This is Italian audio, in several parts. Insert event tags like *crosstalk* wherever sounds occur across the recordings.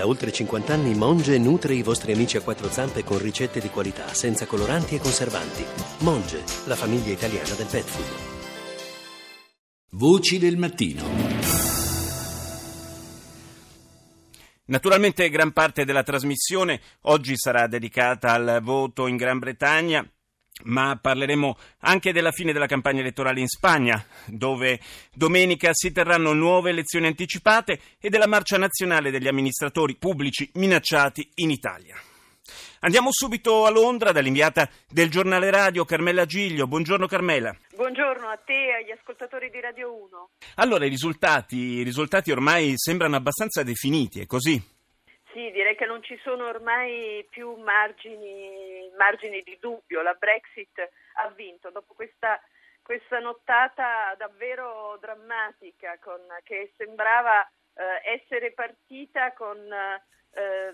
Da oltre 50 anni Monge nutre i vostri amici a quattro zampe con ricette di qualità, senza coloranti e conservanti. Monge, la famiglia italiana del pet food. Voci del mattino. Naturalmente gran parte della trasmissione oggi sarà dedicata al voto in Gran Bretagna ma parleremo anche della fine della campagna elettorale in Spagna, dove domenica si terranno nuove elezioni anticipate e della marcia nazionale degli amministratori pubblici minacciati in Italia. Andiamo subito a Londra dall'inviata del giornale radio Carmela Giglio. Buongiorno Carmela. Buongiorno a te e agli ascoltatori di Radio 1. Allora, i risultati, i risultati ormai sembrano abbastanza definiti, è così? Sì, direi che non ci sono ormai più margini, margini di dubbio. La Brexit ha vinto dopo questa, questa nottata davvero drammatica con, che sembrava eh, essere partita con eh,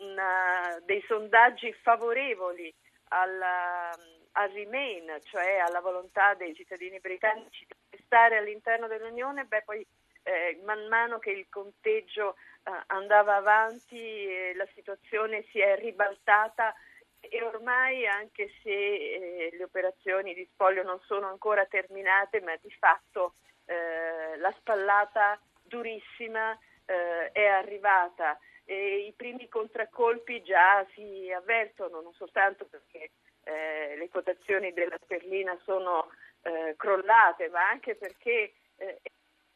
una, dei sondaggi favorevoli alla, al Remain, cioè alla volontà dei cittadini britannici di stare all'interno dell'Unione, beh poi eh, man mano che il conteggio eh, andava avanti e la situazione si è ribaltata e ormai anche se eh, le operazioni di spoglio non sono ancora terminate, ma di fatto eh, la spallata durissima eh, è arrivata e i primi contraccolpi già si avvertono, non soltanto perché eh, le quotazioni della sterlina sono eh, crollate, ma anche perché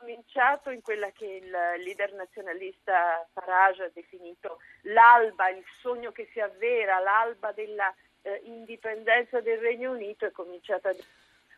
cominciato in quella che il leader nazionalista Farage ha definito l'alba, il sogno che si avvera, l'alba della eh, indipendenza del Regno Unito, è cominciata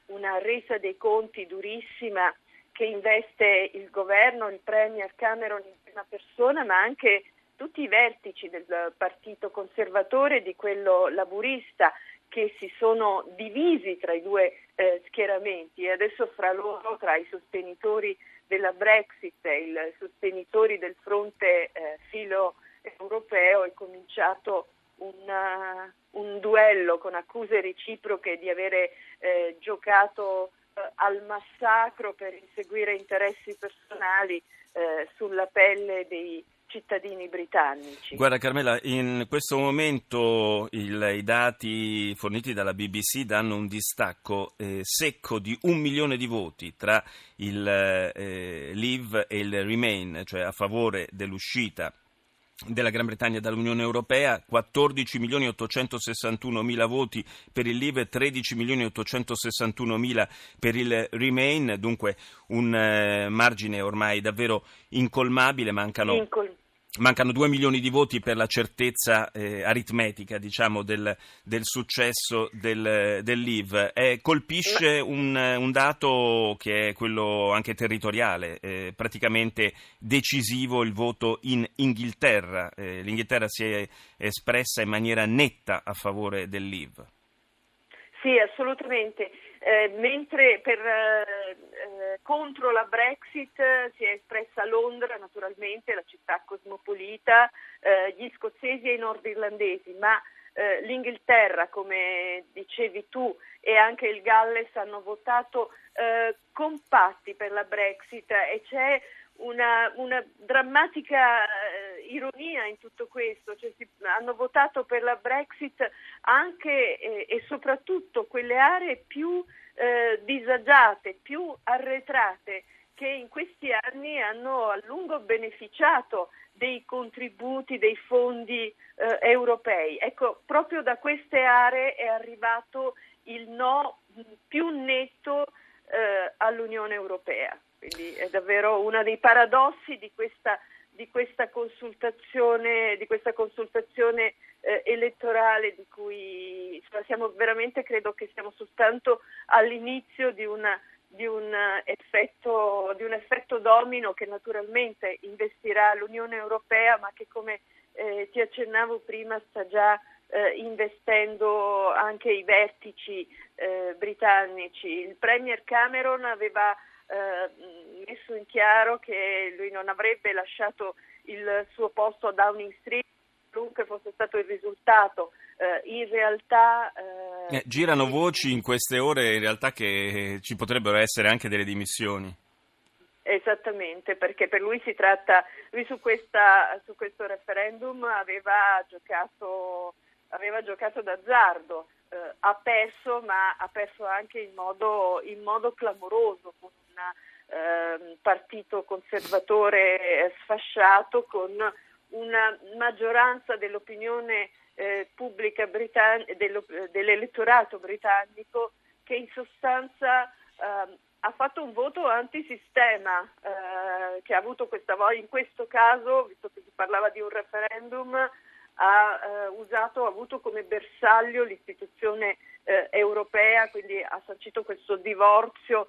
una resa dei conti durissima che investe il governo, il Premier Cameron in prima persona, ma anche tutti i vertici del partito conservatore e di quello laburista che si sono divisi tra i due eh, schieramenti. E adesso fra loro, tra i sostenitori della Brexit i sostenitori del fronte eh, filo europeo è cominciato una, un duello con accuse reciproche di avere eh, giocato eh, al massacro per inseguire interessi personali eh, sulla pelle dei cittadini britannici. Guarda Carmela, in questo momento il, i dati forniti dalla BBC danno un distacco eh, secco di un milione di voti tra il eh, Leave e il Remain, cioè a favore dell'uscita della Gran Bretagna dall'Unione Europea, 14 milioni 861 mila voti per il Leave, 13 milioni 861 mila per il Remain, dunque un eh, margine ormai davvero incolmabile, mancano... Incol- Mancano due milioni di voti per la certezza eh, aritmetica diciamo, del, del, successo del, del. Eh, colpisce un, un, dato che è quello anche territoriale, eh, praticamente decisivo il voto in Inghilterra. Eh, L'Inghilterra si è espressa in maniera netta a favore del Leave. Sì, assolutamente. Eh, mentre per, eh, eh, contro la Brexit si è espressa Londra, naturalmente, la città cosmopolita, eh, gli scozzesi e i nordirlandesi, ma eh, l'Inghilterra, come dicevi tu, e anche il Galles hanno votato eh, compatti per la Brexit e c'è una, una drammatica eh, ironia in tutto questo, cioè, si, hanno votato per la Brexit anche eh, e soprattutto quelle aree più eh, disagiate, più arretrate che in questi anni hanno a lungo beneficiato dei contributi, dei fondi eh, europei. Ecco, proprio da queste aree è arrivato il no più netto eh, all'Unione Europea. Quindi è davvero uno dei paradossi di questa, di questa consultazione, di questa consultazione eh, elettorale di cui siamo veramente, credo che siamo soltanto all'inizio di, una, di, un effetto, di un effetto domino che naturalmente investirà l'Unione Europea ma che come eh, ti accennavo prima sta già eh, investendo anche i vertici eh, britannici. Il Premier Cameron aveva eh, messo in chiaro che lui non avrebbe lasciato il suo posto a Downing Street qualunque fosse stato il risultato. Eh, in realtà eh, girano voci in queste ore in realtà che ci potrebbero essere anche delle dimissioni. Eh, Esattamente, perché per lui si tratta, lui su, questa, su questo referendum aveva giocato, aveva giocato d'azzardo, eh, ha perso ma ha perso anche in modo, in modo clamoroso con un eh, partito conservatore sfasciato, con una maggioranza dell'opinione eh, pubblica britann- dell'elettorato britannico che in sostanza eh, ha fatto un voto antisistema eh, che ha avuto questa voglia, in questo caso, visto che si parlava di un referendum, ha, eh, usato, ha avuto come bersaglio l'istituzione eh, europea, quindi ha sancito questo divorzio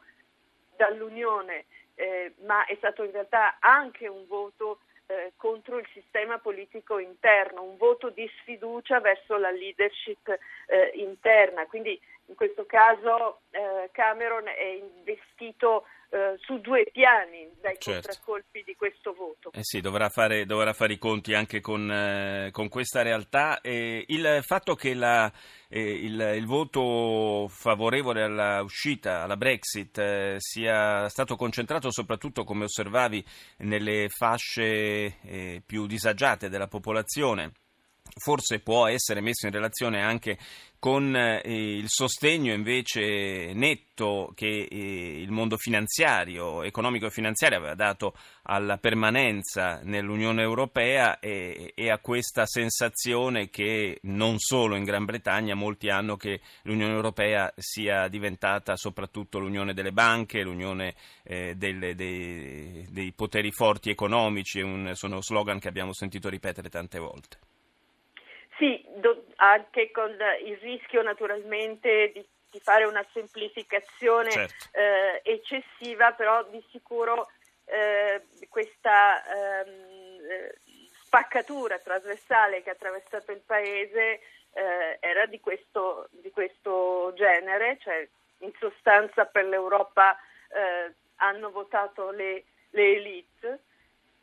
dall'Unione, eh, ma è stato in realtà anche un voto eh, contro il sistema politico interno, un voto di sfiducia verso la leadership eh, interna. Quindi in questo caso eh, Cameron è investito eh, su due piani dai certo. contraccolpi di questo voto. Eh sì, dovrà fare, dovrà fare, i conti anche con, eh, con questa realtà. il fatto che la, il, il, voto favorevole all'uscita, alla Brexit, eh, sia stato concentrato soprattutto, come osservavi, nelle fasce eh, più disagiate della popolazione forse può essere messo in relazione anche con eh, il sostegno invece netto che eh, il mondo finanziario, economico e finanziario aveva dato alla permanenza nell'Unione Europea e, e, a questa sensazione che non solo in Gran Bretagna molti hanno che l'Unione Europea sia diventata soprattutto l'unione delle banche, l'unione eh, delle, dei, dei, poteri forti economici, un, sono slogan che abbiamo sentito ripetere tante volte. Anche con il rischio naturalmente di, di fare una semplificazione certo. eh, eccessiva, però di sicuro eh, questa ehm, eh, spaccatura trasversale che ha attraversato il Paese eh, era di questo, di questo, genere, cioè in sostanza per l'Europa eh, hanno votato le, le elite,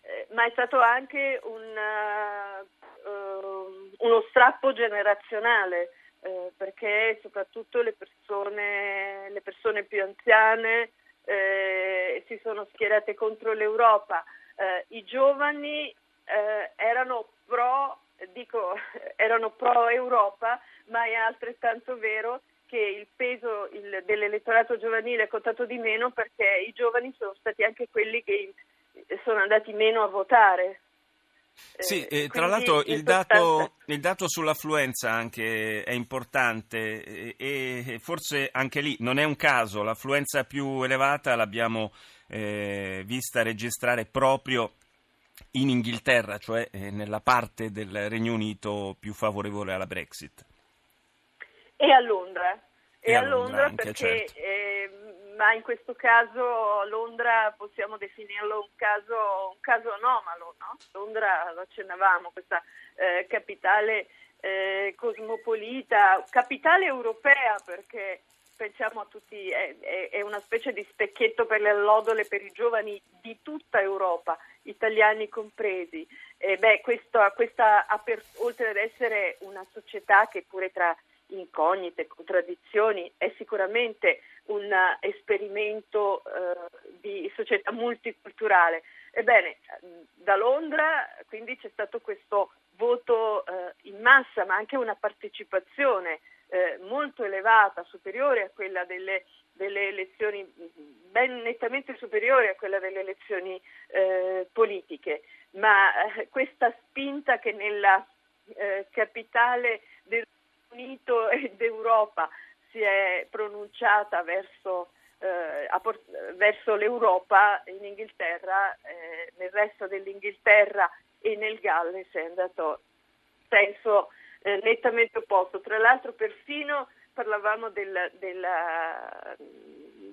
eh, ma è stato anche un uno strappo generazionale, eh, perché soprattutto le persone, le persone più anziane eh, si sono schierate contro l'Europa. Eh, I giovani eh, erano pro, dico, *laughs* erano pro Europa, ma è altrettanto vero che il peso il, dell'elettorato giovanile è contato di meno perché i giovani sono stati anche quelli che sono andati meno a votare. Sì, eh, tra l'altro il dato, il dato, sull'affluenza anche è importante e, e, forse anche lì non è un caso, l'affluenza più elevata l'abbiamo eh, vista registrare proprio in Inghilterra, cioè eh, nella parte del Regno Unito più favorevole alla Brexit. E a Londra, e, e a Londra, Londra anche, perché certo eh, ma in questo caso Londra possiamo definirlo un caso, un caso anomalo. No? Londra, lo accennavamo, questa eh, capitale eh, cosmopolita, capitale europea perché pensiamo a tutti, è, è, è, una specie di specchietto per le allodole per i giovani di tutta Europa, italiani compresi. E beh, questo, questa, oltre ad essere una società che pure tra incognite, contraddizioni, è sicuramente un esperimento eh, di società multiculturale. Ebbene, da Londra quindi c'è stato questo voto eh, in massa, ma anche una partecipazione eh, molto elevata, superiore a quella delle, delle, elezioni, ben nettamente superiore a quella delle elezioni eh, politiche. Ma eh, questa spinta che nella eh, capitale del Unito e d'Europa si è pronunciata verso, eh, verso l'Europa in Inghilterra, eh, nel resto dell'Inghilterra e nel Galles è andato senso eh, nettamente opposto. Tra l'altro perfino parlavamo del, della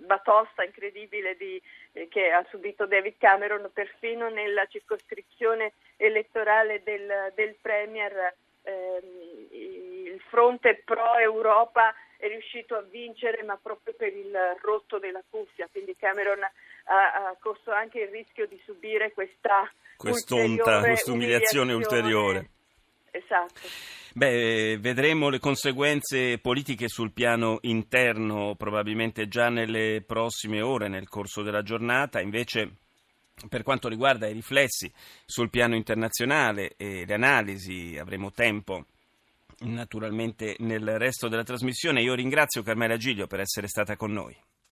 batosta incredibile di, eh, che ha subito David Cameron perfino nella circoscrizione elettorale del, del Premier ehm, il fronte pro-Europa è riuscito a vincere ma proprio per il rotto della cuffia, quindi Cameron ha, ha corso anche il rischio di subire questa quest'onta, questa umiliazione ulteriore. Esatto. Beh, vedremo le conseguenze politiche sul piano interno probabilmente già nelle prossime ore, nel corso della giornata. Invece per quanto riguarda i riflessi sul piano internazionale e le analisi avremo tempo naturalmente nel resto della trasmissione. Io ringrazio Carmela Giglio per essere stata con noi.